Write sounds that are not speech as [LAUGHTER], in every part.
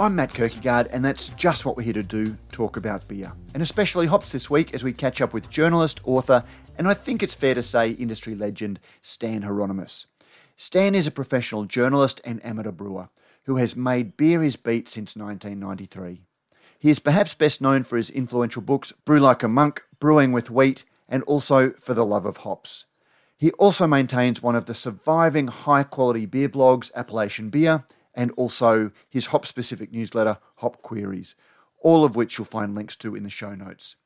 I'm Matt Kirkegaard, and that's just what we're here to do talk about beer. And especially hops this week as we catch up with journalist, author, and I think it's fair to say industry legend Stan Hieronymus. Stan is a professional journalist and amateur brewer who has made beer his beat since 1993. He is perhaps best known for his influential books Brew Like a Monk, Brewing with Wheat, and also for the love of hops. He also maintains one of the surviving high quality beer blogs, Appellation Beer, and also his hop specific newsletter, Hop Queries, all of which you'll find links to in the show notes.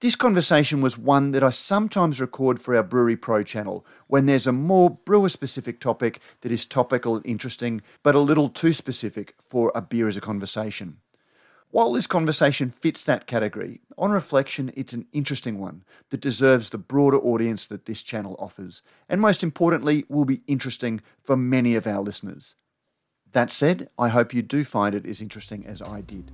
This conversation was one that I sometimes record for our Brewery Pro channel when there's a more brewer specific topic that is topical and interesting, but a little too specific for a beer as a conversation. While this conversation fits that category, on reflection, it's an interesting one that deserves the broader audience that this channel offers, and most importantly, will be interesting for many of our listeners. That said, I hope you do find it as interesting as I did.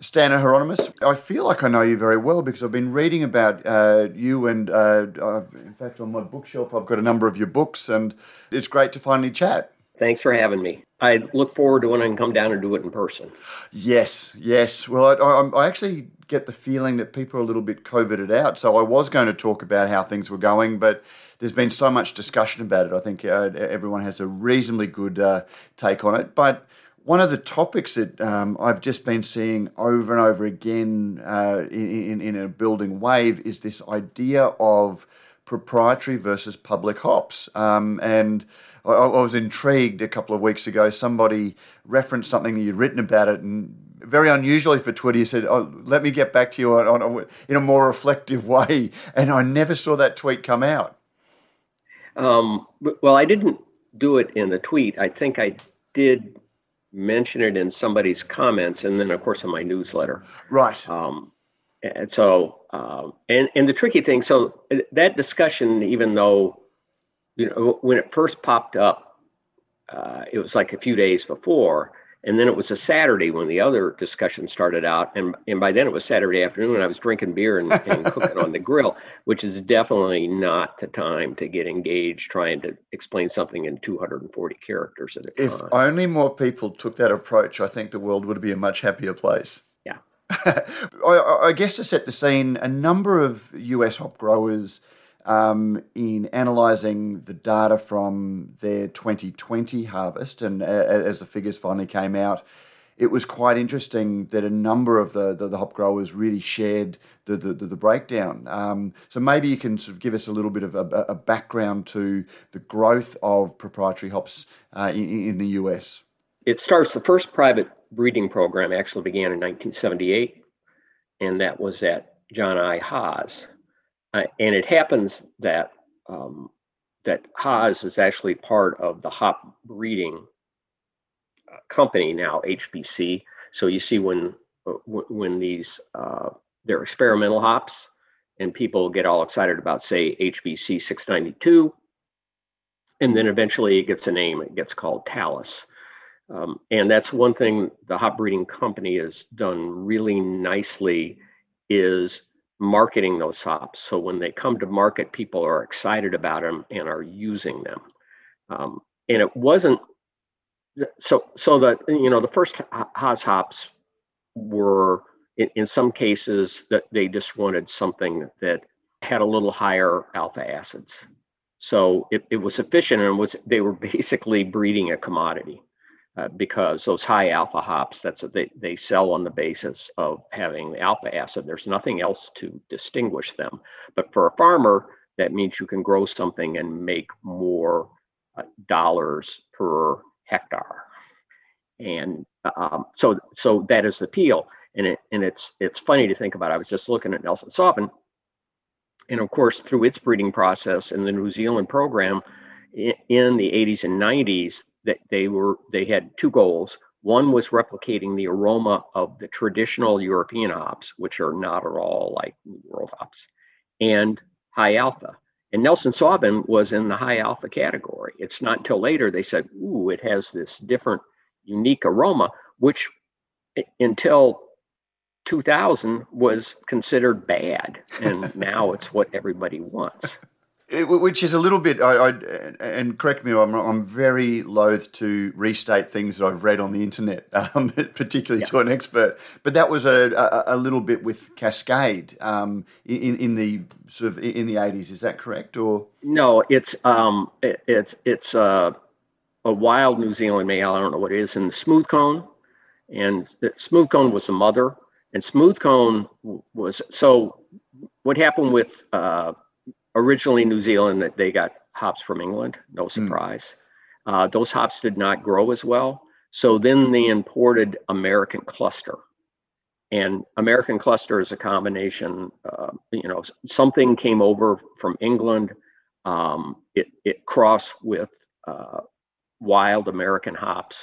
Stan Hieronymus, I feel like I know you very well because I've been reading about uh, you, and uh, in fact, on my bookshelf, I've got a number of your books, and it's great to finally chat. Thanks for having me. I look forward to when I can come down and do it in person. Yes, yes. Well, I, I, I actually get the feeling that people are a little bit coveted out. So I was going to talk about how things were going, but there's been so much discussion about it. I think uh, everyone has a reasonably good uh, take on it. But one of the topics that um, I've just been seeing over and over again uh, in, in a building wave is this idea of proprietary versus public hops. Um, and I, I, was intrigued a couple of weeks ago. Somebody referenced something that you'd written about it, and very unusually for Twitter, you said, oh, "Let me get back to you on, on in a more reflective [LAUGHS] way." And I never saw that tweet come out. Um, well, I didn't do it in a tweet. I think I did mention it in somebody's comments, and then of course in my newsletter. Right. Um, and so, um, and and the tricky thing, so that discussion, even though you know when it first popped up, uh, it was like a few days before. And then it was a Saturday when the other discussion started out, and and by then it was Saturday afternoon, and I was drinking beer and, and cooking on the [LAUGHS] grill, which is definitely not the time to get engaged trying to explain something in 240 characters at a if time. If only more people took that approach, I think the world would be a much happier place. Yeah. [LAUGHS] I, I guess to set the scene, a number of US hop growers um, in analysing the data from their 2020 harvest, and as the figures finally came out, it was quite interesting that a number of the, the, the hop growers really shared the, the, the breakdown. Um, so maybe you can sort of give us a little bit of a, a background to the growth of proprietary hops uh, in, in the US. It starts, the first private breeding program actually began in 1978, and that was at John I. Haas uh, and it happens that um, that Haas is actually part of the hop breeding uh, company now, HBC. So you see when uh, when these uh, they're experimental hops, and people get all excited about say HBC 692, and then eventually it gets a name. It gets called Talus. Um, and that's one thing the hop breeding company has done really nicely is marketing those hops. So when they come to market, people are excited about them and are using them. Um, and it wasn't so so that you know the first Haas hops were in, in some cases that they just wanted something that had a little higher alpha acids. So it, it was sufficient and was they were basically breeding a commodity. Uh, because those high alpha hops, that's what they, they sell on the basis of having the alpha acid. There's nothing else to distinguish them. But for a farmer, that means you can grow something and make more uh, dollars per hectare. And um, so, so that is the appeal. And it, and it's it's funny to think about. I was just looking at Nelson Sauvin, and of course, through its breeding process in the New Zealand program, in the 80s and 90s, that they were they had two goals. One was replicating the aroma of the traditional European hops, which are not at all like New World hops, and high alpha. And Nelson Sauvin was in the high alpha category. It's not until later they said, ooh, it has this different, unique aroma, which until 2000 was considered bad. And [LAUGHS] now it's what everybody wants. It, which is a little bit, I, I, and correct me, I'm, I'm very loath to restate things that I've read on the internet, [LAUGHS] um, particularly yeah. to an expert. But that was a, a, a little bit with Cascade um, in, in the sort of in the 80s. Is that correct? Or no? It's um, it, it's it's uh, a wild New Zealand male. I don't know what it is, and smooth cone, and smooth cone was the mother, and smooth cone was so. What happened with uh, originally New Zealand that they got hops from England, no hmm. surprise. Mm. Uh, those hops did not grow as well. So then they imported American cluster. And American cluster is a combination, uh, you know, something came over from England. Um, it, it crossed with uh, wild American hops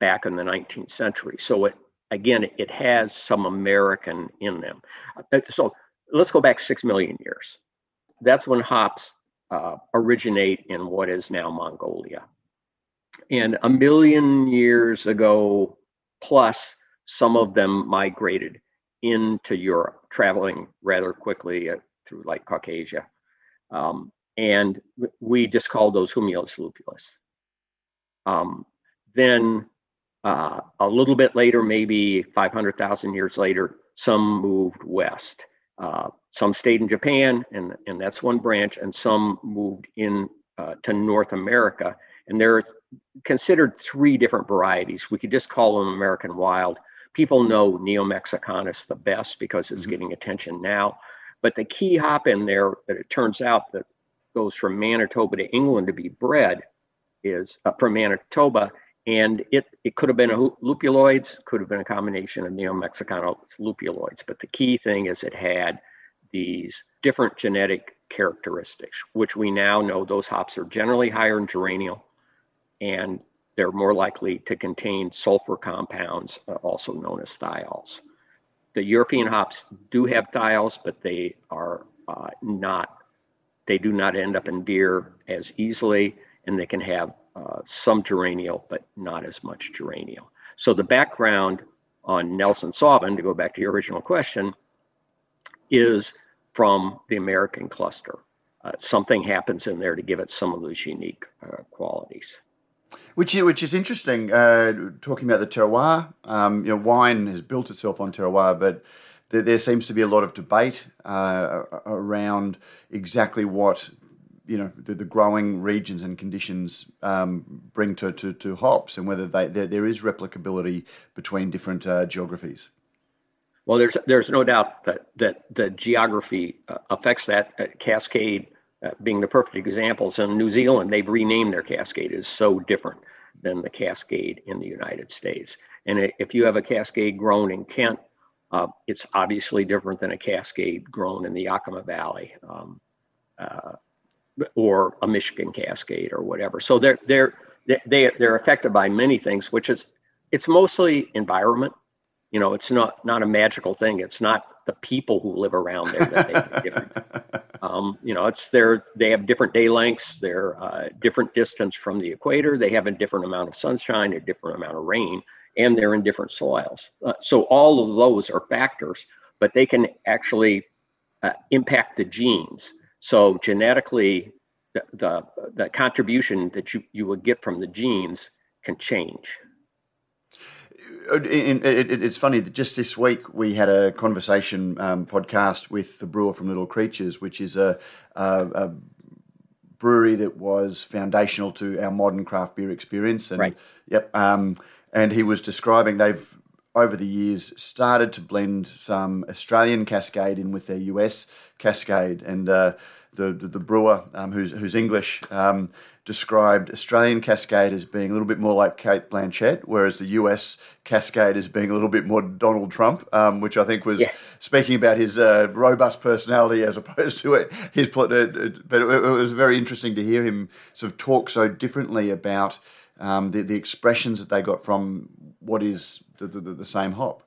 back in the 19th century. So it, again, it has some American in them. Uh, so let's go back six million years that's when hops uh, originate in what is now Mongolia. And a million years ago, plus, some of them migrated into Europe, traveling rather quickly uh, through like Caucasia. Um, and we just called those Humulus lupulus. Um, then uh, a little bit later, maybe 500,000 years later, some moved west. Uh, some stayed in Japan, and, and that's one branch, and some moved in uh, to North America. And they're considered three different varieties. We could just call them American wild. People know Neo-Mexicanus the best because it's mm-hmm. getting attention now. But the key hop in there that it turns out that goes from Manitoba to England to be bred is uh, from Manitoba, and it, it could have been a lupuloides, could have been a combination of Neo-Mexicanus lupuloides. But the key thing is it had these different genetic characteristics, which we now know those hops are generally higher in geraniol and they're more likely to contain sulfur compounds, uh, also known as thiols. The European hops do have thiols, but they are uh, not, they do not end up in beer as easily, and they can have uh, some geraniol, but not as much geraniol. So the background on Nelson Sauvin, to go back to your original question, is from the American cluster. Uh, something happens in there to give it some of those unique uh, qualities. Which, is, which is interesting. Uh, talking about the terroir, um, you know, wine has built itself on terroir, but there, there seems to be a lot of debate uh, around exactly what you know the, the, growing regions and conditions um, bring to, to, to, hops, and whether they, there, there is replicability between different uh, geographies. Well, there's there's no doubt that that the geography uh, affects that. Uh, Cascade uh, being the perfect example. So in New Zealand, they've renamed their Cascade is so different than the Cascade in the United States. And if you have a Cascade grown in Kent, uh, it's obviously different than a Cascade grown in the Yakima Valley. Um, uh, or a Michigan Cascade or whatever. So they're they're they they're affected by many things, which is it's mostly environment you know, it's not not a magical thing. It's not the people who live around there that make it different. Um, you know, it's their they have different day lengths, they're uh, different distance from the equator, they have a different amount of sunshine, a different amount of rain, and they're in different soils. Uh, so all of those are factors, but they can actually uh, impact the genes. So genetically, the, the, the contribution that you, you would get from the genes can change it's funny that just this week we had a conversation um, podcast with the brewer from Little Creatures, which is a, a, a, brewery that was foundational to our modern craft beer experience. And right. yep, um, and he was describing they've over the years started to blend some Australian Cascade in with their US Cascade, and uh, the, the, the brewer um, who's who's English um, described Australian Cascade as being a little bit more like Cate Blanchett, whereas the US Cascade as being a little bit more Donald Trump, um, which I think was yeah. speaking about his uh, robust personality as opposed to it, his. But it, it was very interesting to hear him sort of talk so differently about um, the, the expressions that they got from what is the, the, the same hop.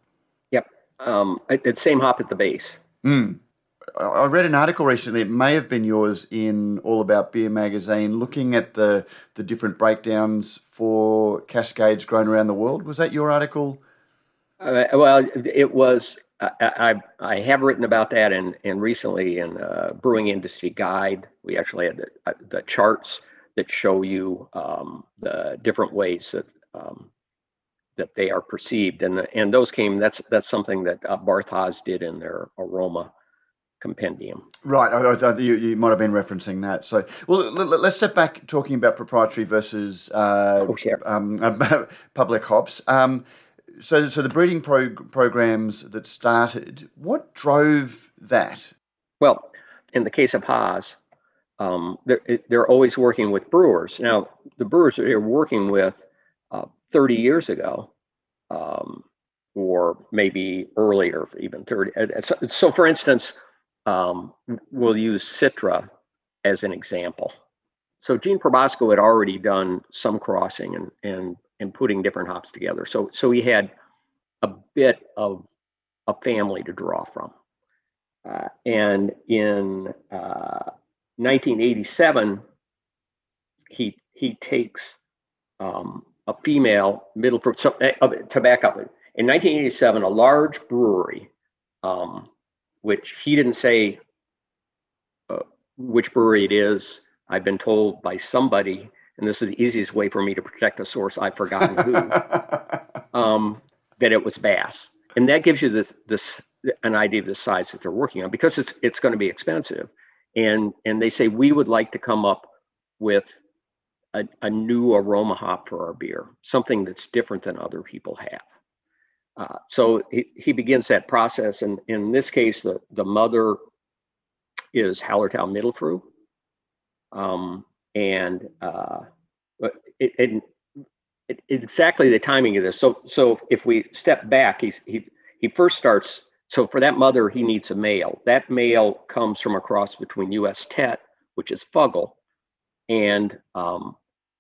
Yep, um, it's same hop at the base. Mm. I read an article recently. It may have been yours in All About Beer magazine, looking at the the different breakdowns for Cascades grown around the world. Was that your article? Uh, well, it was. I, I, I have written about that, and and recently in uh, Brewing Industry Guide, we actually had the, uh, the charts that show you um, the different ways that um, that they are perceived, and and those came. That's that's something that uh, Barth Haas did in their aroma compendium. Right, I, I, you, you, might have been referencing that. So, well, let, us step back talking about proprietary versus uh, oh, sure. um, [LAUGHS] public hops. Um, so, so the breeding pro- programs that started, what drove that? Well, in the case of Haas, um, they're, they're always working with brewers. Now, the brewers that they're working with uh, 30 years ago, um, or maybe earlier, even 30. So, so for instance, um, we'll use Citra as an example. So Gene Probasco had already done some crossing and, and, and putting different hops together. So, so he had a bit of a family to draw from. Uh, and in uh, 1987, he, he takes um, a female middle, so, uh, to back up, in 1987, a large brewery um, which he didn't say uh, which brewery it is. I've been told by somebody, and this is the easiest way for me to protect a source I've forgotten who, [LAUGHS] um, that it was Bass, and that gives you this, this an idea of the size that they're working on because it's it's going to be expensive, and and they say we would like to come up with a, a new aroma hop for our beer, something that's different than other people have. Uh, so he, he begins that process, and in this case, the, the mother is Hallertau Mittelfrüh. Um, and uh, it, it, it, exactly the timing of this. So, so if we step back, he, he, he first starts. So for that mother, he needs a male. That male comes from a cross between U.S. Tet, which is Fuggle, and um,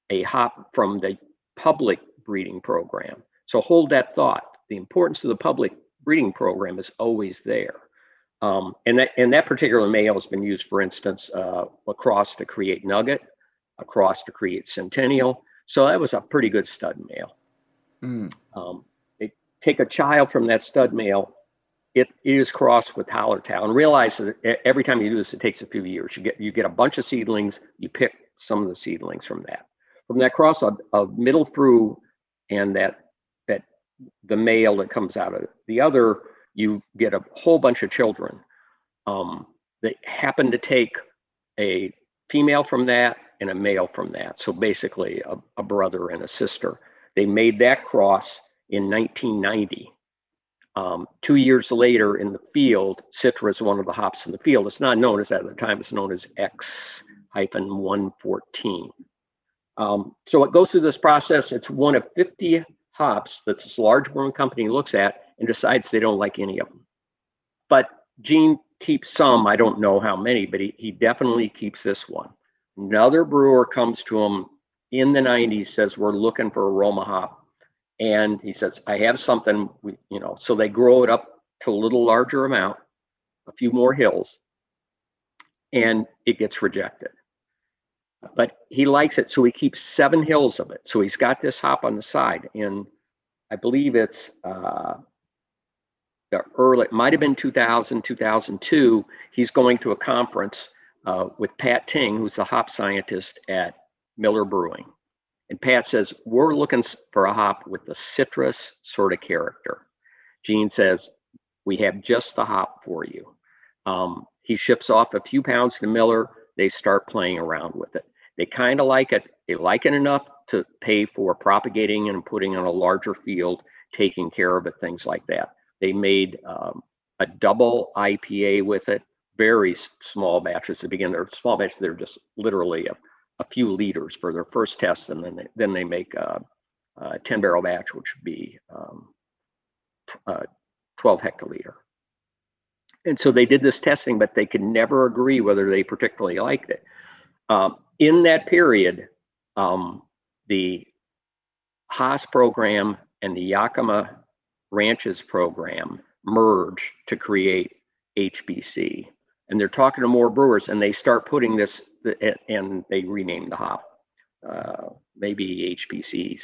a hop from the public breeding program. So hold that thought the importance of the public breeding program is always there. Um, and that and that particular male has been used, for instance, uh, across to create Nugget, across to create Centennial. So that was a pretty good stud male. Mm. Um, they take a child from that stud male, it is crossed with Hallertau, and realize that every time you do this, it takes a few years. You get you get a bunch of seedlings, you pick some of the seedlings from that. From that cross of, of Mittelfrüh and that the male that comes out of it. The other, you get a whole bunch of children. Um, they happen to take a female from that and a male from that. So basically, a, a brother and a sister. They made that cross in 1990. Um, two years later, in the field, Citra is one of the hops in the field. It's not known as that at the time. It's known as X hyphen 114. Um, so it goes through this process. It's one of 50 hops that this large brewing company looks at and decides they don't like any of them. But Gene keeps some, I don't know how many, but he, he definitely keeps this one. Another brewer comes to him in the 90s, says, We're looking for aroma hop. And he says, I have something, you know, so they grow it up to a little larger amount, a few more hills, and it gets rejected but he likes it, so he keeps seven hills of it. So he's got this hop on the side, and I believe it's uh, the early, it might have been 2000, 2002. He's going to a conference uh, with Pat Ting, who's the hop scientist at Miller Brewing. And Pat says, We're looking for a hop with the citrus sort of character. Gene says, We have just the hop for you. Um, he ships off a few pounds to Miller they start playing around with it. They kind of like it. They like it enough to pay for propagating and putting on a larger field, taking care of it, things like that. They made um, a double IPA with it, very small batches to begin. They're small batches. They're just literally a, a few liters for their first test, and then they, then they make a, a 10 barrel batch, which would be um, uh, 12 hectoliter. And so they did this testing, but they could never agree whether they particularly liked it. Um, in that period, um, the Haas program and the Yakima Ranches program merge to create HBC. And they're talking to more brewers, and they start putting this, and they rename the hop, uh, maybe HBC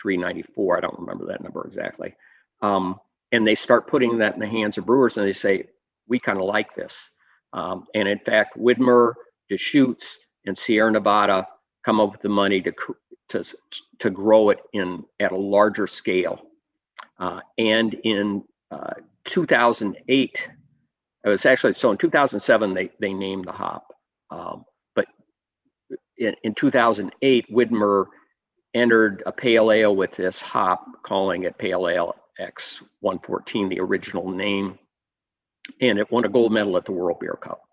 394. I don't remember that number exactly. Um, and they start putting that in the hands of brewers, and they say, we kind of like this. Um, and in fact, Widmer, Deschutes, and Sierra Nevada come up with the money to to to grow it in at a larger scale. Uh, and in uh, 2008, it was actually so in 2007 they they named the hop, um, but in, in 2008 Widmer entered a pale ale with this hop, calling it Pale Ale X114, the original name, and it won a gold medal at the World Beer Cup.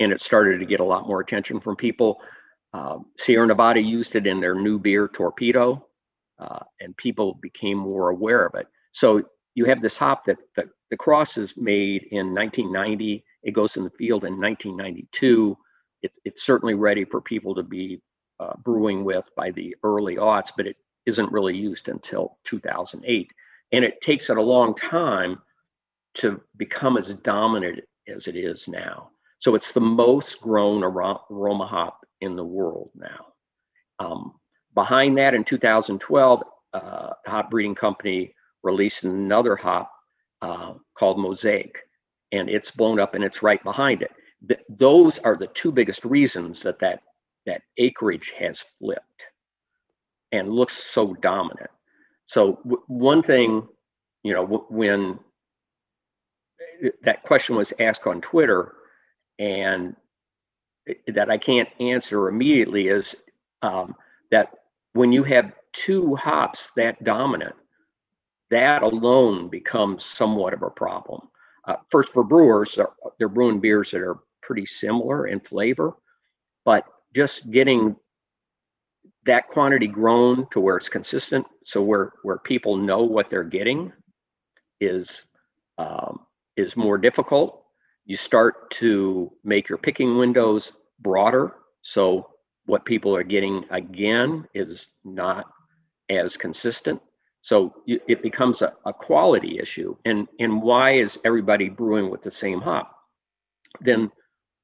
And it started to get a lot more attention from people. Um, Sierra Nevada used it in their new beer Torpedo, uh, and people became more aware of it. So you have this hop that, that the cross is made in 1990. It goes in the field in 1992. It, it's certainly ready for people to be uh, brewing with by the early aughts, but it isn't really used until 2008. And it takes it a long time to become as dominant as it is now. So it's the most grown aroma hop in the world now. Um, behind that, in 2012, uh, the hop breeding company released another hop uh, called Mosaic, and it's blown up and it's right behind it. Th- those are the two biggest reasons that, that that acreage has flipped and looks so dominant. So w- one thing, you know, w- when that question was asked on Twitter, and that I can't answer immediately is um, that when you have two hops that dominant, that alone becomes somewhat of a problem. Uh, first, for brewers, they're, they're brewing beers that are pretty similar in flavor, but just getting that quantity grown to where it's consistent, so where where people know what they're getting, is um, is more difficult. You start to make your picking windows broader. So what people are getting again is not as consistent. So it becomes a, a, quality issue. And, and why is everybody brewing with the same hop? Then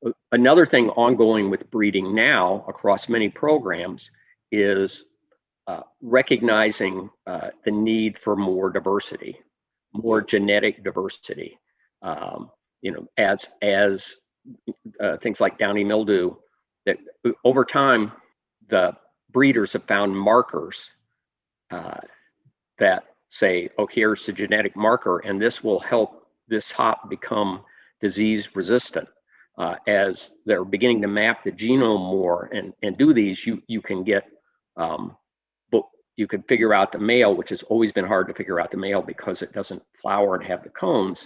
uh, another thing ongoing with breeding now across many programs is uh, recognizing uh, the need for more diversity, more genetic diversity um, you know, as as uh, things like downy mildew, that over time the breeders have found markers uh, that say, "Oh, here's the genetic marker, and this will help this hop become disease resistant. Uh, as they're beginning to map the genome more and, and do these, you, you can get, um, you can figure out the male, which has always been hard to figure out the male because it doesn't flower and have the cones.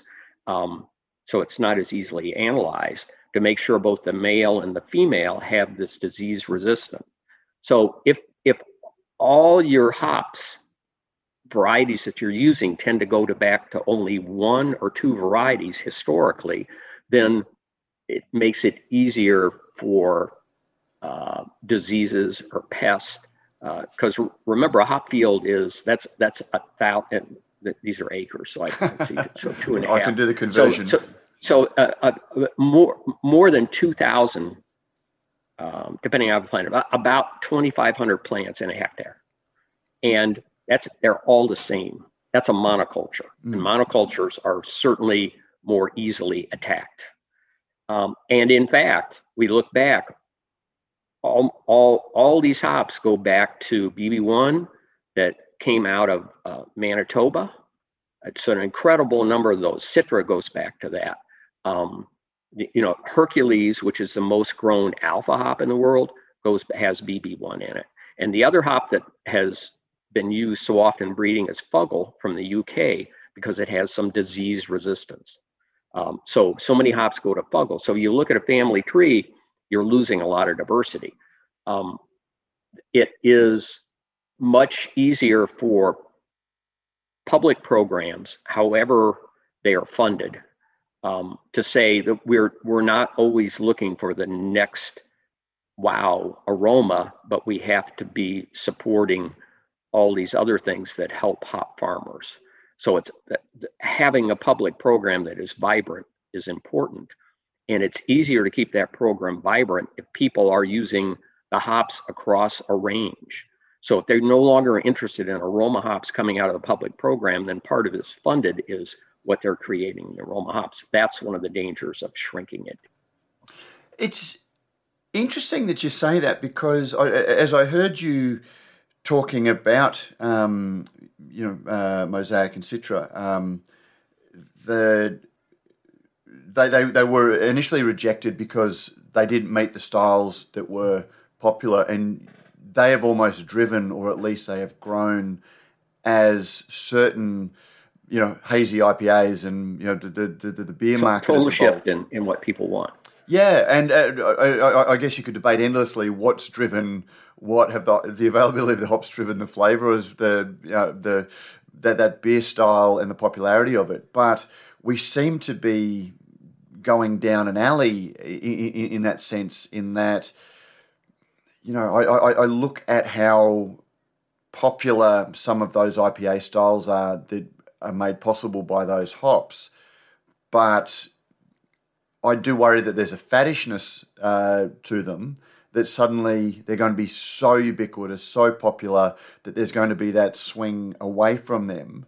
Um, so it's not as easily analyzed to make sure both the male and the female have this disease resistance. So if if all your hops varieties that you're using tend to go to back to only one or two varieties historically, then it makes it easier for uh, diseases or pests. Because uh, remember, a hop field is that's that's a thousand these are acres, so I [LAUGHS] can see so two and a half. I can do the conversion. So, so, so uh, uh, more more than two thousand, um, depending on the plant, about, about twenty five hundred plants in a hectare, and that's they're all the same. That's a monoculture, mm. and monocultures are certainly more easily attacked. Um, and in fact, we look back, all all all these hops go back to BB1 that came out of uh, Manitoba. It's an incredible number of those. Citra goes back to that. Um, you know, Hercules, which is the most grown alpha hop in the world, goes has BB1 in it. And the other hop that has been used so often breeding is Fuggle from the UK because it has some disease resistance. Um, so so many hops go to Fuggle. So you look at a family tree, you're losing a lot of diversity. Um, it is much easier for public programs, however they are funded, um, to say that we're we're not always looking for the next wow aroma, but we have to be supporting all these other things that help hop farmers. So it's having a public program that is vibrant is important. And it's easier to keep that program vibrant if people are using the hops across a range. So if they're no longer interested in aroma hops coming out of the public program, then part of it's funded is what they're creating in the aroma hops. That's one of the dangers of shrinking it. It's interesting that you say that because I, as I heard you talking about, um, you know, uh, Mosaic and Citra, um, the they, they, they were initially rejected because they didn't meet the styles that were popular, and they have almost driven, or at least they have grown, as certain, you know, hazy IPAs and you know the the, the, the beer market total shift in, in what people want. Yeah, and uh, I, I, guess you could debate endlessly what's driven what have the, the availability of the hops driven the flavour, of the you know, the that that beer style and the popularity of it. But we seem to be going down an alley in, in, in that sense. In that, you know, I, I, I look at how popular some of those IPA styles are that are made possible by those hops, but I do worry that there's a faddishness uh, to them that suddenly they're going to be so ubiquitous, so popular that there's going to be that swing away from them.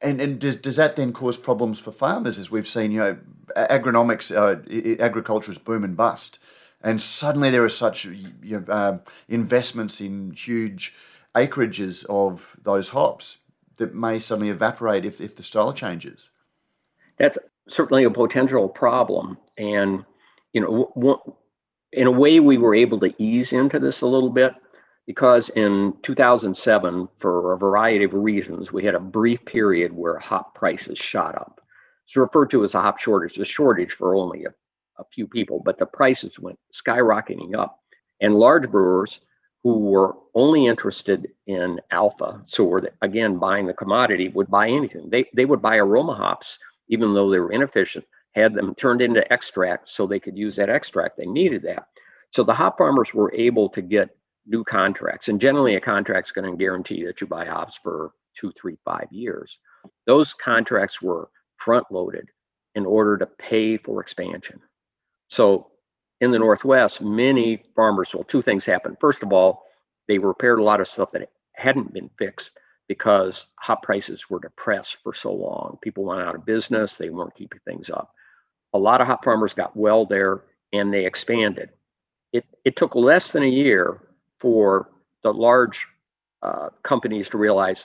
And and does, does that then cause problems for farmers as we've seen? You know, agronomics, uh, agriculture is boom and bust, and suddenly there are such you know, uh, investments in huge acreages of those hops that may suddenly evaporate if, if the style changes. That's certainly a potential problem. And, you know, in a way, we were able to ease into this a little bit because in 2007, for a variety of reasons, we had a brief period where hop prices shot up. It's referred to as a hop shortage, a shortage for only a, a few people, but the prices went skyrocketing up. And large brewers who were only interested in alpha, so were again buying the commodity, would buy anything. They, they would buy aroma hops even though they were inefficient, had them turned into extract so they could use that extract. They needed that. So the hop farmers were able to get new contracts. And generally, a contract's going to guarantee that you buy hops for two, three, five years. Those contracts were front loaded in order to pay for expansion. So in the Northwest, many farmers, well, two things happened. First of all, they repaired a lot of stuff that hadn't been fixed because hop prices were depressed for so long. People went out of business, they weren't keeping things up. A lot of hop farmers got well there and they expanded. It, it took less than a year for the large uh, companies to realize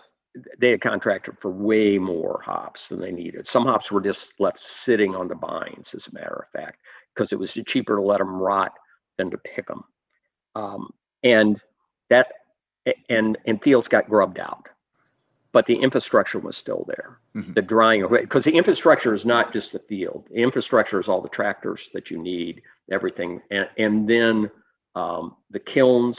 they had contracted for way more hops than they needed. Some hops were just left sitting on the vines, as a matter of fact, because it was cheaper to let them rot than to pick them. Um, and that and and fields got grubbed out but the infrastructure was still there. Mm-hmm. The drying, because the infrastructure is not just the field. The infrastructure is all the tractors that you need, everything, and, and then um, the kilns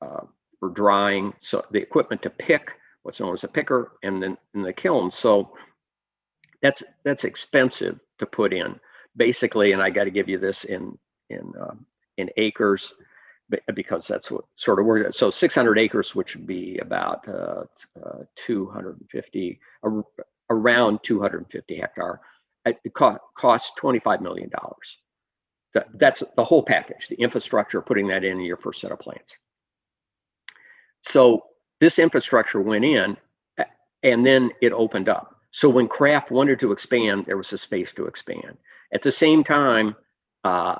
uh, for drying. So the equipment to pick, what's known as a picker, and then in the kiln. So that's that's expensive to put in, basically. And I got to give you this in in uh, in acres because that's what sort of works. So 600 acres, which would be about uh, uh, 250, uh, around 250 hectare, it costs 25 million dollars. that's the whole package, the infrastructure, putting that in your first set of plants. So this infrastructure went in, and then it opened up. So when craft wanted to expand, there was a space to expand. At the same time, uh,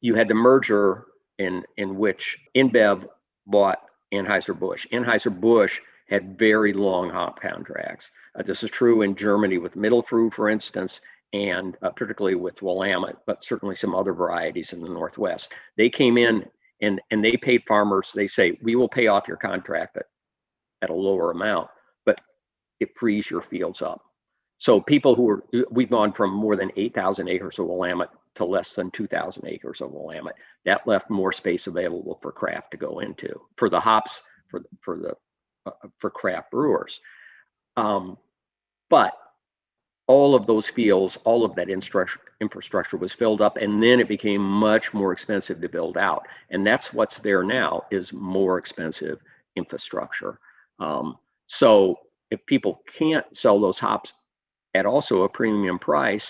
you had the merger in in which InBev bought Anheuser-Busch. Anheuser-Busch had very long hop contracts. Uh, this is true in Germany with Mittelfrüh, for instance, and uh, particularly with Willamette, but certainly some other varieties in the Northwest. They came in and, and they paid farmers, they say, we will pay off your contract at, at a lower amount, but it frees your fields up. So people who are, we've gone from more than 8,000 acres of Willamette to less than 2,000 acres of Willamette. That left more space available for craft to go into, for the hops, for, for the uh, for craft brewers. Um, but all of those fields, all of that infrastructure was filled up, and then it became much more expensive to build out. And that's what's there now is more expensive infrastructure. Um, so if people can't sell those hops at also a premium price,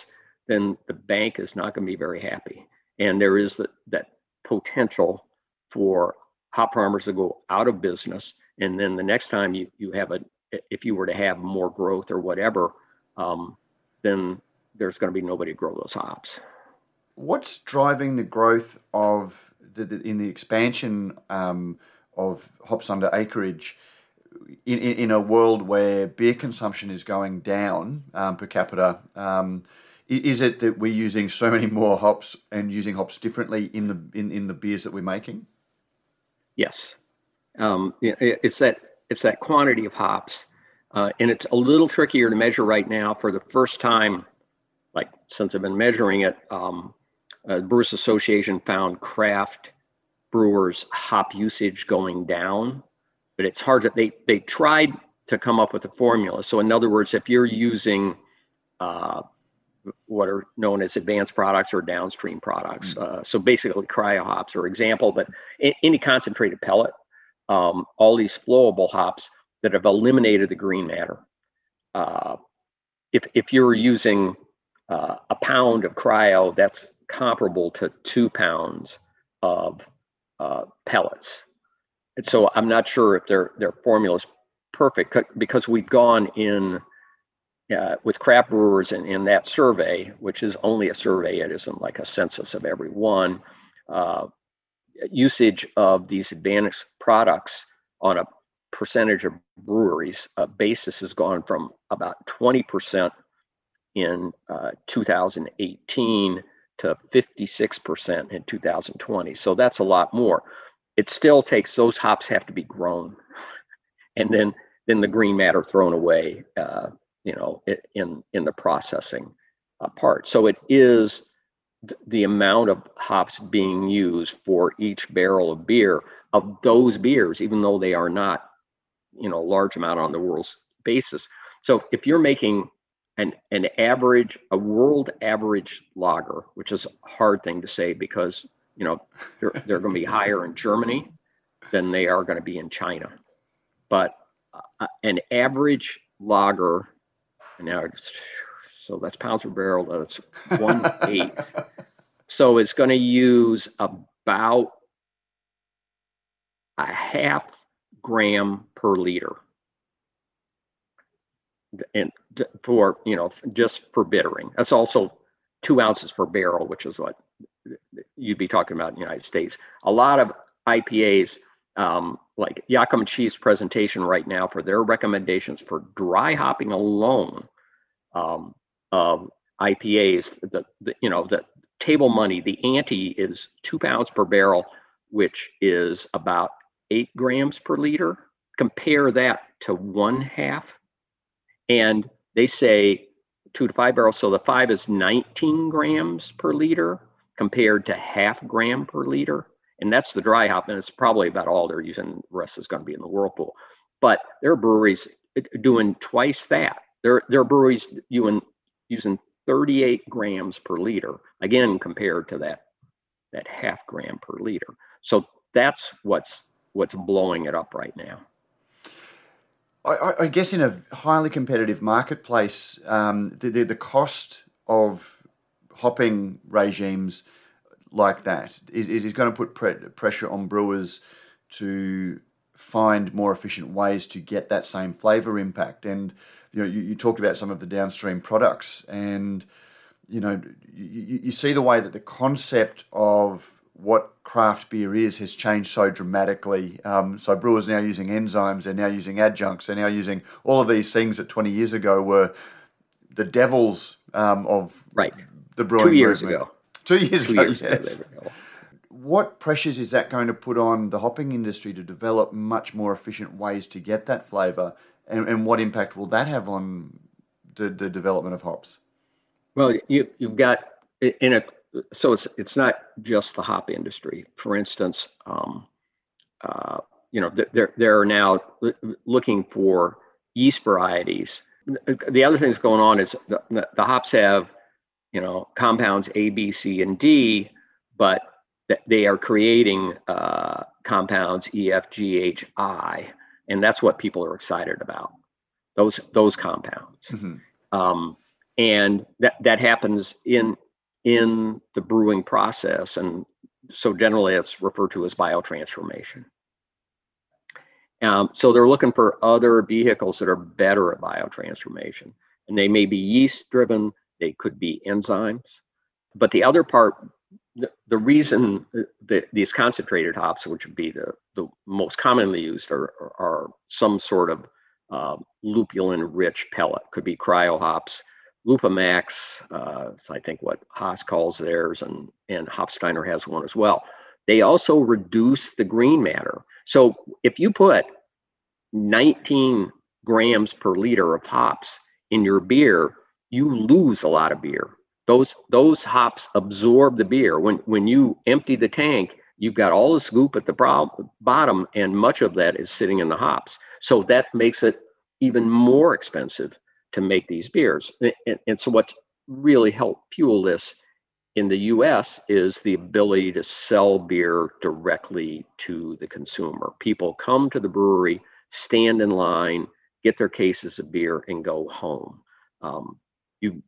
then the bank is not going to be very happy. And there is the, that potential for hop farmers to go out of business. And then the next time you, you have a, if you were to have more growth or whatever, um, then there's going to be nobody to grow those hops. What's driving the growth of the, the in the expansion um, of hops under acreage in, in, in, a world where beer consumption is going down um, per capita? Um, is it that we're using so many more hops and using hops differently in the in, in the beers that we're making? Yes, um, it's that it's that quantity of hops, uh, and it's a little trickier to measure right now. For the first time, like since I've been measuring it, um, uh, Brewers Association found craft brewers hop usage going down, but it's hard to they they tried to come up with a formula. So in other words, if you're using uh, what are known as advanced products or downstream products. Mm-hmm. Uh, so basically, cryo hops are example, but any concentrated pellet, um, all these flowable hops that have eliminated the green matter. Uh, if if you're using uh, a pound of cryo, that's comparable to two pounds of uh, pellets. And so I'm not sure if their their formula is perfect because we've gone in uh, with craft brewers in, in that survey, which is only a survey, it isn't like a census of every one, uh, usage of these advanced products on a percentage of breweries uh, basis has gone from about 20% in uh, 2018 to 56% in 2020. So that's a lot more. It still takes those hops have to be grown, [LAUGHS] and then then the green matter thrown away uh, you know, in in the processing uh, part. So it is th- the amount of hops being used for each barrel of beer of those beers, even though they are not, you know, a large amount on the world's basis. So if you're making an an average, a world average lager, which is a hard thing to say because you know they're they're going to be [LAUGHS] higher in Germany than they are going to be in China, but uh, an average lager and now so that's pounds per barrel. That's one eight. [LAUGHS] So it's going to use about a half gram per liter. And for, you know, just for bittering. That's also two ounces per barrel, which is what you'd be talking about in the United States. A lot of IPAs, um, like Yakima Chief's presentation right now for their recommendations for dry hopping alone um, of IPAs, the, the, you know the table money, the ante is two pounds per barrel, which is about eight grams per liter. Compare that to one half, and they say two to five barrels. So the five is 19 grams per liter compared to half gram per liter and that's the dry hop, and it's probably about all they're using. The rest is going to be in the whirlpool. But there are breweries uh, doing twice that. There, there are breweries using using 38 grams per liter, again compared to that that half gram per liter. So that's what's what's blowing it up right now. I, I guess in a highly competitive marketplace, um, the, the, the cost of hopping regimes like that is, is going to put pre- pressure on brewers to find more efficient ways to get that same flavor impact. And you know, you, you talked about some of the downstream products, and you know, you, you see the way that the concept of what craft beer is has changed so dramatically. Um, so brewers now using enzymes, they're now using adjuncts, they're now using all of these things that 20 years ago were the devils um, of right. the brewing Two years movement. ago. Two years Two ago, years yes. ago. What pressures is that going to put on the hopping industry to develop much more efficient ways to get that flavour? And, and what impact will that have on the, the development of hops? Well, you, you've got in a so it's it's not just the hop industry. For instance, um, uh, you know, there there are now looking for yeast varieties. The other thing that's going on is the, the hops have you know, compounds A, B, C, and D, but they are creating uh, compounds E, F, G, H, I. and that's what people are excited about. Those those compounds, Mm-hmm. um, and that that happens in in the brewing process, and so generally it's referred to as biotransformation. Um, so they're looking for other vehicles that are better at biotransformation, and they may be yeast driven, they could be enzymes, but the other part, the, the reason that these concentrated hops, which would be the, the most commonly used, are, are some sort of uh, lupulin-rich pellet. Could be cryo hops, LupoMax. Uh, I think what Haas calls theirs, and and Hopsteiner has one as well. They also reduce the green matter. So if you put 19 grams per liter of hops in your beer, you lose a lot of beer. Those those hops absorb the beer. When when you empty the tank, you've got all the scoop at the bottom, and much of that is sitting in the hops. So that makes it even more expensive to make these beers. And, and so what's really helped fuel this in the US is the ability to sell beer directly to the consumer. People come to the brewery, stand in line, get their cases of beer, and go home. Um, you,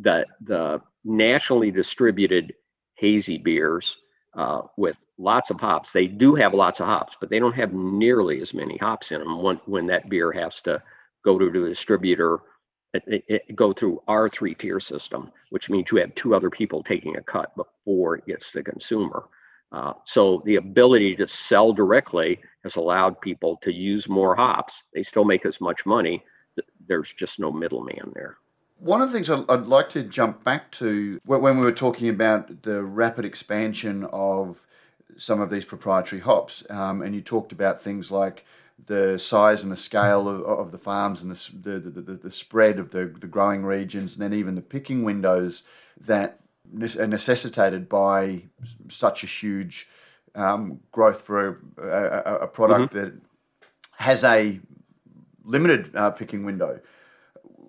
the, the nationally distributed hazy beers uh, with lots of hops, they do have lots of hops, but they don't have nearly as many hops in them when, when that beer has to go to the distributor it, go through our three tier system, which means you have two other people taking a cut before it gets to the consumer. Uh, so the ability to sell directly has allowed people to use more hops. They still make as much money. There's just no middleman there. One of the things I'd like to jump back to when we were talking about the rapid expansion of some of these proprietary hops, um, and you talked about things like the size and the scale of, of the farms and the, the, the, the, spread of the, the growing regions, and then even the picking windows that are necessitated by such a huge um, growth for a, a, a product mm-hmm. that has a limited uh, picking window.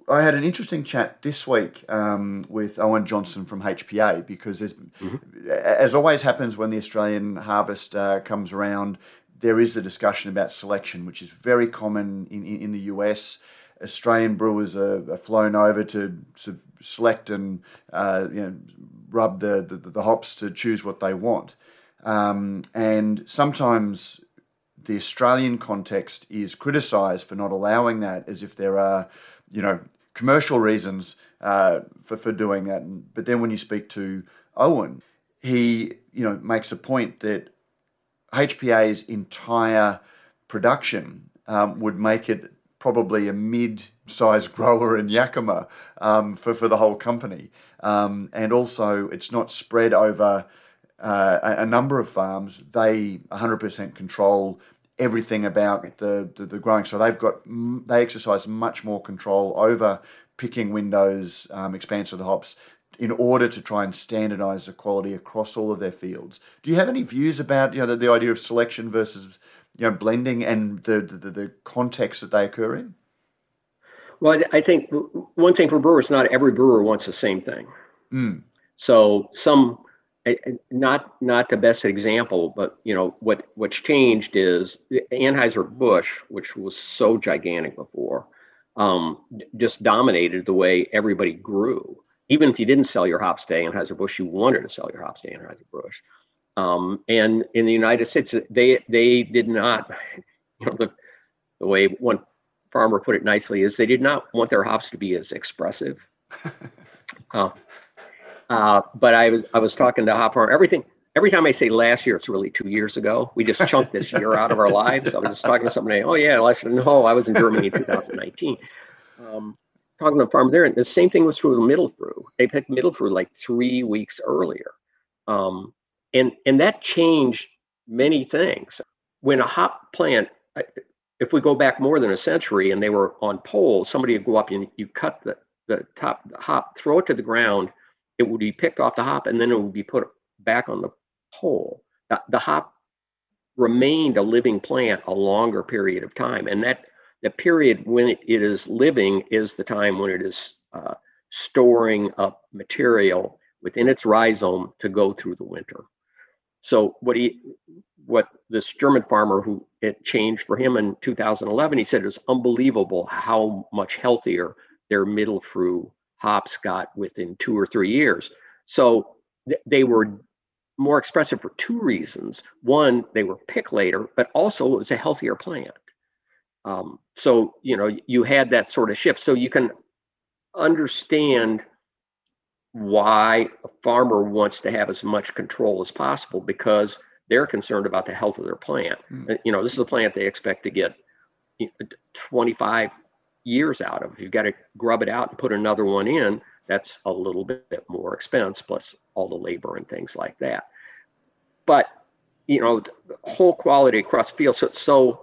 I had an interesting chat this week um, with Owen Johnson from HPA because, mm-hmm. as always happens when the Australian harvest uh, comes around, there is a discussion about selection, which is very common in, in, in the US. Australian brewers are, are, flown over to sort of select and uh, you know, rub the, the, the, hops to choose what they want. Um, and sometimes the Australian context is criticised for not allowing that, as if there are, you know, commercial reasons uh, for, for doing that. But then when you speak to Owen, he, you know, makes a point that HPA's entire production um, would make it probably a mid-sized grower in Yakima um, for, for the whole company. Um, and also, it's not spread over uh, a, a, number of farms. They 100% control everything about the, the, the, growing. So they've got they exercise much more control over picking windows, um, expanse of the hops, in order to try and standardize the quality across all of their fields. Do you have any views about you know the, the idea of selection versus you know blending and the, the, the context that they occur in? Well, I think one thing for brewers, not every brewer wants the same thing. Mm. So some, not not the best example, but you know what what's changed is Anheuser Busch, which was so gigantic before, um, just dominated the way everybody grew even if you didn't sell your hops to Anheuser-Busch, you wanted to sell your hops to Anheuser-Busch. Um, and in the United States, they they did not, [LAUGHS] you know, the, the way one farmer put it nicely is they did not want their hops to be as expressive. [LAUGHS] uh, uh, but I was I was talking to hop farmer. Everything every time I say last year, it's really two years ago. We just chunked this year out of our lives. I was just talking to somebody. Oh yeah, last year. No, I was in Germany in [LAUGHS] 2019. Um, talking to a farmer there, and the same thing was true with middle Mittelfrüh. They picked Mittelfrüh like three weeks earlier, um, and and that changed many things. When a hop plant, if we go back more than a century, and they were on poles, somebody would go up and you cut the the top the hop, throw it to the ground, it would be picked off the hop, and then it would be put back on the pole. The, the hop remained a living plant a longer period of time, and that the period when it is living is the time when it is uh, storing up material within its rhizome to go through the winter. So what he, what this German farmer who it changed for him in 2011, he said it was unbelievable how much healthier their Mittelfrüh hops got within two or three years. So th- they were more expressive for two reasons. One, they were picked later, but also it was a healthier plant. Um, so you know you had that sort of shift. So you can understand why a farmer wants to have as much control as possible because they're concerned about the health of their plant. Mm. You know, this is a plant they expect to get 25 years out of. You've got to grub it out and put another one in. That's a little bit more expense, plus all the labor and things like that. But you know, whole quality across the field. So, so,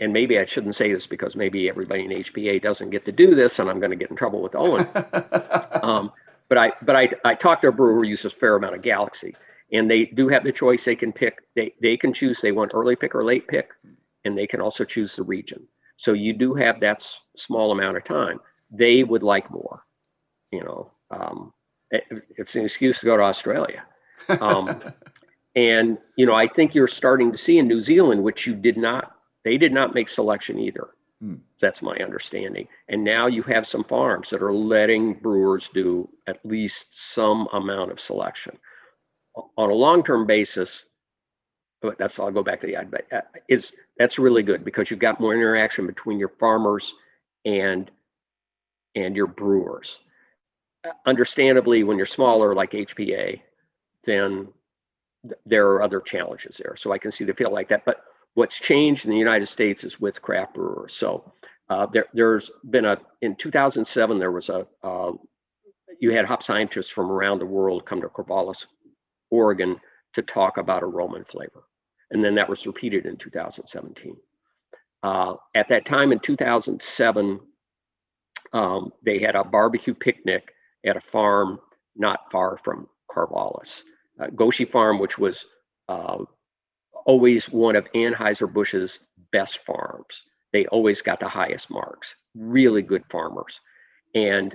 and maybe I shouldn't say this because maybe everybody in HPA doesn't get to do this, and I'm going to get in trouble with Owen. [LAUGHS] um, but I, but I, I talked to a brewer who uses a fair amount of Galaxy, and they do have the choice. They can pick. They they can choose. They want early pick or late pick, and they can also choose the region. So you do have that small amount of time. They would like more. You know, um, it, it's an excuse to go to Australia. Um, [LAUGHS] and you know, I think you're starting to see in New Zealand, which you did not. They did not make selection either. Hmm. That's my understanding. And now you have some farms that are letting brewers do at least some amount of selection. On a long-term basis, but that's I'll go back to the ad, but uh, is that's really good because you've got more interaction between your farmers and and your brewers. Uh, understandably, when you're smaller like HPA, then th- there are other challenges there. So I can see the feel like that. But what's changed in the United States is with craft brewers. So uh, there, has been a in 2007 there was a uh, you had hop scientists from around the world come to Corvallis, Oregon to talk about aroma and flavor. And then that was repeated in 2017. Uh, at that time in 2007, um, they had a barbecue picnic at a farm not far from Corvallis. Uh, Goschie Farm, which was uh, always one of Anheuser-Busch's best farms. They always got the highest marks, really good farmers. And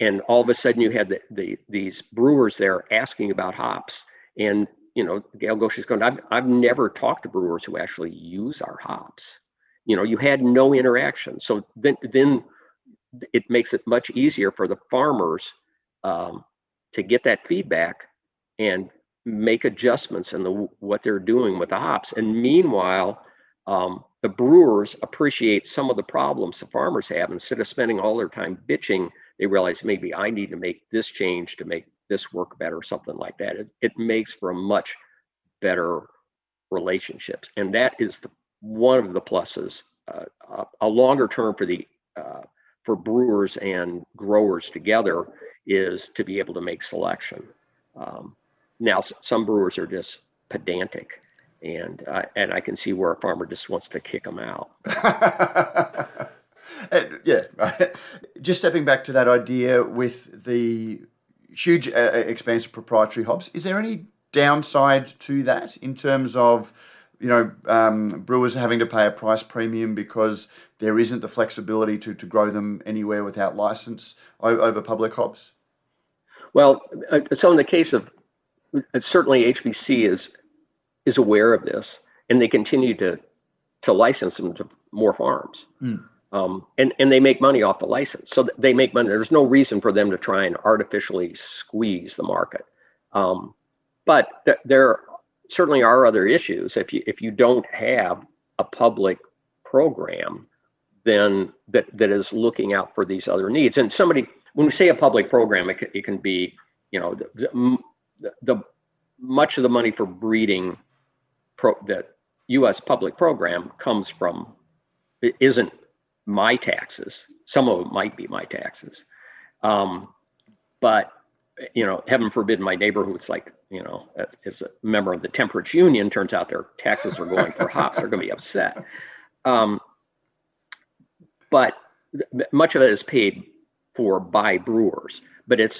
and all of a sudden you had the, the, these brewers there asking about hops and you know Gayle Goschie's going I've, I've never talked to brewers who actually use our hops you know you had no interaction so then then it makes it much easier for the farmers um, to get that feedback and make adjustments in the what they're doing with the hops and meanwhile um, the brewers appreciate some of the problems the farmers have instead of spending all their time bitching they realize maybe i need to make this change to make this work better, or something like that. It, it makes for a much better relationships, and that is the, one of the pluses. Uh, a longer term for the uh, for brewers and growers together is to be able to make selection. Um, now, some brewers are just pedantic, and uh, and I can see where a farmer just wants to kick them out. [LAUGHS] yeah. Just stepping back to that idea with the huge uh, uh, expanse of proprietary hops. Is there any downside to that in terms of you know um, brewers having to pay a price premium because there isn't the flexibility to, to grow them anywhere without license over public hops? Well, uh, so in the case of certainly HBC is is aware of this, and they continue to to license them to more farms. Mm. Um, and, and they make money off the license. So they make money. There's no reason for them to try and artificially squeeze the market. Um, but th- there certainly are other issues. If you, if you don't have a public program, then that, that is looking out for these other needs. And somebody, when we say a public program, it, it can be, you know, the, the, the much of the money for breeding pro, the U.S. public program comes from, it isn't my taxes. Some of it might be my taxes. Um, but, you know, heaven forbid my neighbor who's like, you know, is a member of the temperance union, turns out their taxes are going for hops, they're going to be upset. Um, but much of it is paid for by brewers, but it's,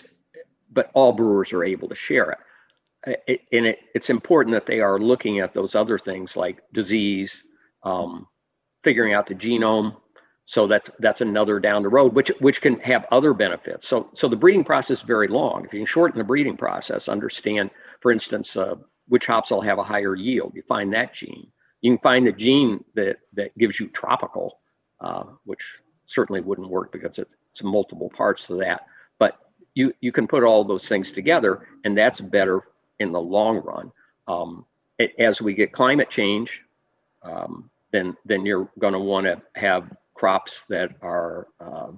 but all brewers are able to share it. it and it, it's important that they are looking at those other things like disease, um, figuring out the genome, so that's that's another down the road, which which can have other benefits. So so the breeding process is very long. If you can shorten the breeding process, understand, for instance, uh, which hops will have a higher yield. You find that gene. You can find the gene that, that gives you tropical, uh, which certainly wouldn't work because it's multiple parts to that. You, you can put all those things together, and that's better in the long run. Um, it, as we get climate change, um, then then you're going to want to have crops that are uh,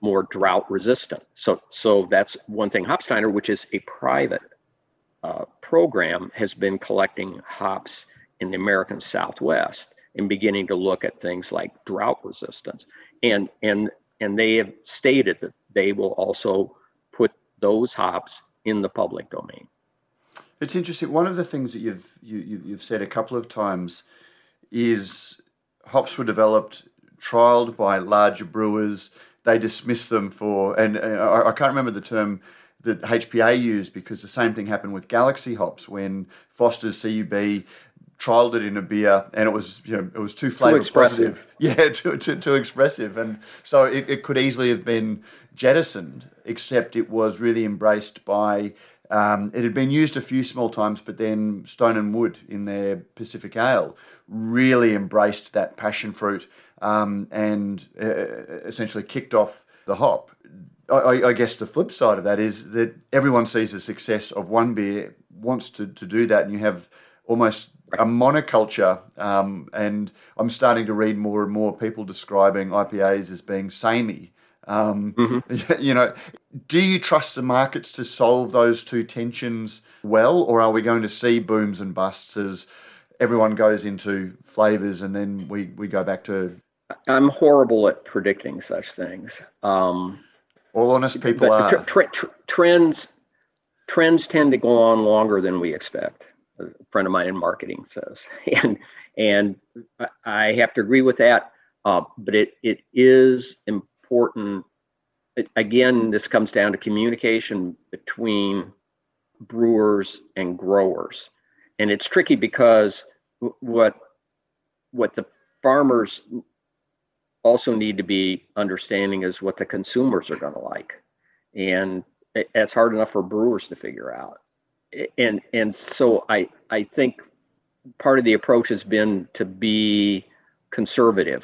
more drought resistant. So so that's one thing. Hopsteiner, which is a private uh, program, has been collecting hops in the American Southwest and beginning to look at things like drought resistance. And and and they have stated that they will also those hops in the public domain. It's interesting. One of the things that you've you, you've said a couple of times is hops were developed, trialed by larger brewers. They dismissed them for, and, and I, I can't remember the term that HPA used because the same thing happened with Galaxy hops when Foster's CUB trialed it in a beer and it was you know it was too flavor too positive. [LAUGHS] Yeah too, too, too expressive. And so it, it could easily have been jettisoned except it was really embraced by um, it had been used a few small times but then stone and wood in their pacific ale really embraced that passion fruit um, and uh, essentially kicked off the hop. I, I, guess the flip side of that is that everyone sees the success of one beer wants to, to do that and you have almost a monoculture, um, and I'm starting to read more and more people describing IPAs as being samey. Um, mm-hmm. [LAUGHS] You know, do you trust the markets to solve those two tensions well, or are we going to see booms and busts as everyone goes into flavors and then we, we go back to? I'm horrible at predicting such things. Um, All honest people are. trends trends tend to go on longer than we expect a friend of mine in marketing says, [LAUGHS] and and I have to agree with that. Uh, but it it is important. It, again, this comes down to communication between brewers and growers, and it's tricky because what what the farmers also need to be understanding is what the consumers are going to like, and it's hard enough for brewers to figure out and and so I I think part of the approach has been to be conservative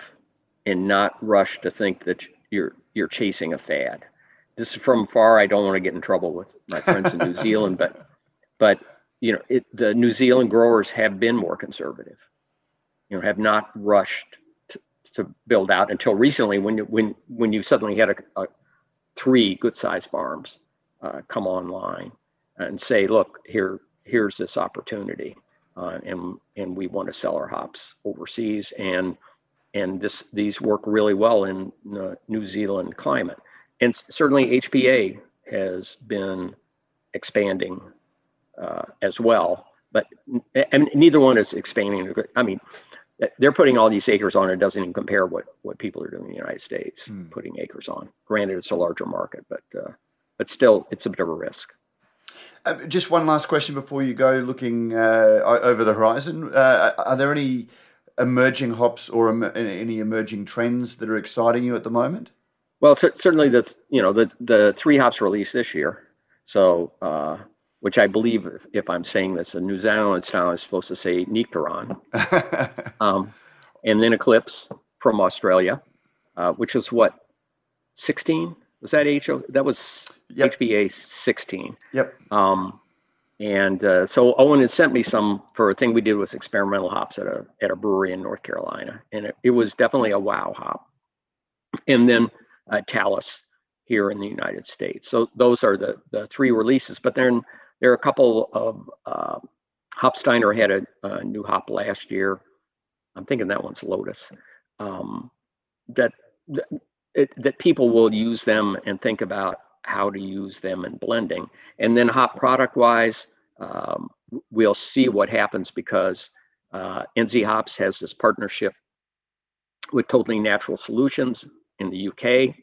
and not rush to think that you're you're chasing a fad. This is from far. I don't want to get in trouble with my friends in New Zealand, but but you know it, the New Zealand growers have been more conservative. You know, have not rushed to, to build out until recently when when when you suddenly had a, a three good sized farms uh, come online and say, look, here here's this opportunity, uh, and and we want to sell our hops overseas, and and this these work really well in the New Zealand climate, and certainly HPA has been expanding uh, as well, but and neither one is expanding. I mean, they're putting all these acres on. It doesn't even compare what what people are doing in the United States hmm. putting acres on. Granted, it's a larger market, but uh, but still, it's a bit of a risk. Uh, just one last question before you go looking uh, over the horizon. Uh, are there any emerging hops or em- any emerging trends that are exciting you at the moment? Well, c- certainly the you know the the three hops released this year, so uh, which I believe, if, if, I'm saying this, a New Zealand style is supposed to say Nectaron, [LAUGHS] um, and then Eclipse from Australia, uh, which is what 16 was that HO? That was yep. HPA 16. Yep. Um, and uh, so Owen had sent me some for a thing we did with experimental hops at a at a brewery in North Carolina, and it, it was definitely a wow hop. And then uh, Talus here in the United States. So those are the the three releases. But then there are a couple of uh, Hopsteiner had a, a, new hop last year. I'm thinking that one's Lotus. Um, that, that it, that people will use them and think about how to use them in blending. And then hop product wise, um, we'll see what happens because uh, NZ Hops has this partnership with Totally Natural Solutions in the UK.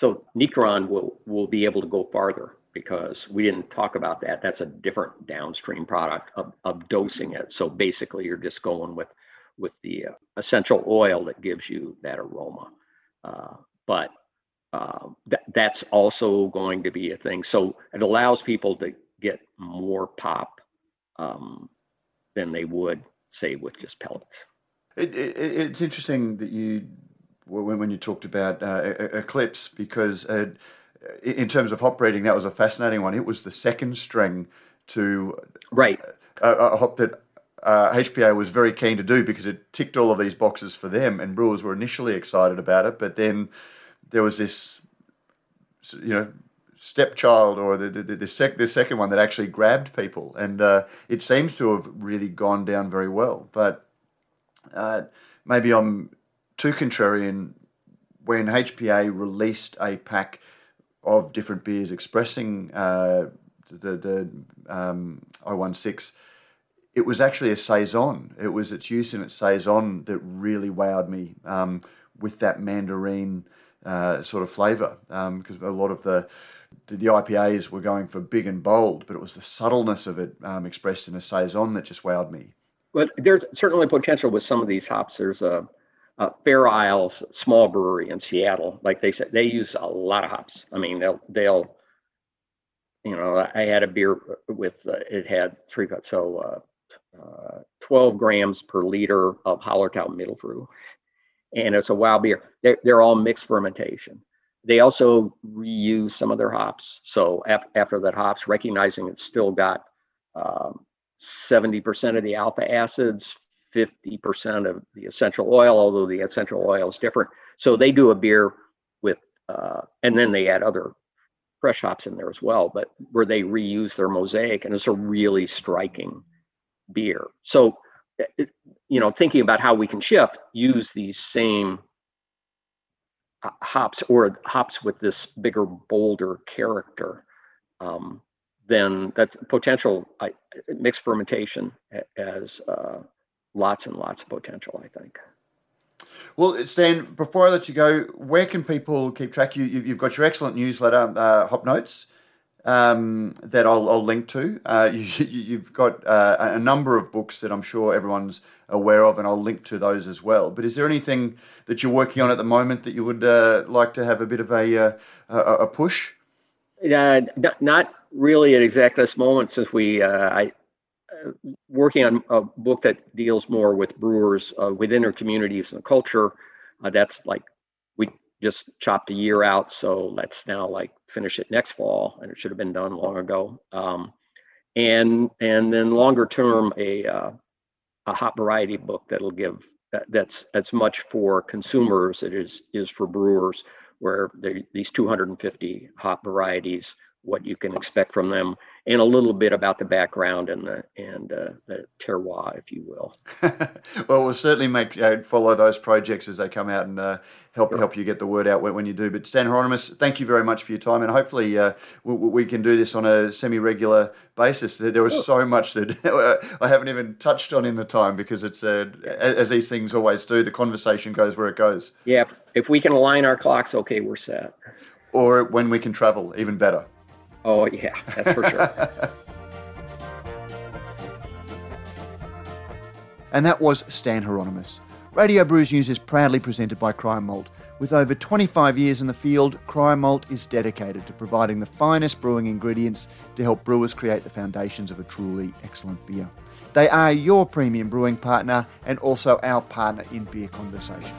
So Nectaron will will be able to go farther because we didn't talk about that. That's a different downstream product of, of dosing it. So basically, you're just going with with the uh, essential oil that gives you that aroma. Uh, but uh, that, that's also going to be a thing. So it allows people to get more pop um, than they would say with just pellets. It, it, it's interesting that you when, when you talked about uh, Eclipse because uh, in terms of hop breeding, that was a fascinating one. It was the second string to right a, a hop that uh, HPA was very keen to do because it ticked all of these boxes for them, and brewers were initially excited about it, but then there was this, you know, stepchild or the the, the, sec, the second one that actually grabbed people, and uh, it seems to have really gone down very well. But uh, maybe I'm too contrarian. When HPA released a pack of different beers expressing uh, the the um, 016, it was actually a saison. It was its use in its saison that really wowed me um, with that mandarin uh, sort of flavour because um, a lot of the, the, the IPAs were going for big and bold, but it was the subtleness of it um, expressed in a saison that just wowed me. But there's certainly potential with some of these hops. There's a, a Fair Isles small brewery in Seattle. Like they said, they use a lot of hops. I mean, they'll they'll you know, I had a beer with uh, it had three so uh, uh, 12 grams per liter of Hallertau Mittelfrüh, and it's a wild beer. They're, they're all mixed fermentation. They also reuse some of their hops. So after that hops, recognizing it's still got um, 70% of the alpha acids, 50% of the essential oil, although the essential oil is different. So they do a beer with, uh, and then they add other fresh hops in there as well, but where they reuse their mosaic, and it's a really striking beer. So, you know, thinking about how we can shift, use these same hops or hops with this bigger, bolder character. Um, then that's potential I, mixed fermentation has uh, lots and lots of potential, I think. Well, Stan, before I let you go, where can people keep track? You, you've got your excellent newsletter, uh, Hop Notes, um, that I'll, I'll, link to. Uh, [LAUGHS] you, have got uh, a number of books that I'm sure everyone's aware of, and I'll link to those as well. But is there anything that you're working on at the moment that you would uh, like to have a bit of a, uh, a, a push? Uh, not really at exact this moment, since we I working on a book that deals more with brewers uh, within their communities and culture. Uh, that's like we just chopped a year out, so let's now like finish it next fall, and it should have been done long ago. Um, and and then longer term, a uh, a hop variety book that'll give that, that's as much for consumers as it is is for brewers, where these 250 hop varieties what you can expect from them, and a little bit about the background and the and uh, the terroir, if you will. [LAUGHS] well, we'll certainly make uh, follow those projects as they come out and uh, help sure. help you get the word out when, when, you do. But Stan Hieronymus, thank you very much for your time, and hopefully uh, we, we, can do this on a semi regular basis. There was so much that [LAUGHS] I haven't even touched on in the time because it's uh, as these things always do. The conversation goes where it goes. Yeah, if we can align our clocks, okay, we're set. Or when we can travel, even better. Oh, yeah, that's for sure. [LAUGHS] and that was Stan Hieronymus. Radio Brews News is proudly presented by Cryer Malt. With over 25 years in the field, Cryer Malt is dedicated to providing the finest brewing ingredients to help brewers create the foundations of a truly excellent beer. They are your premium brewing partner and also our partner in beer conversations.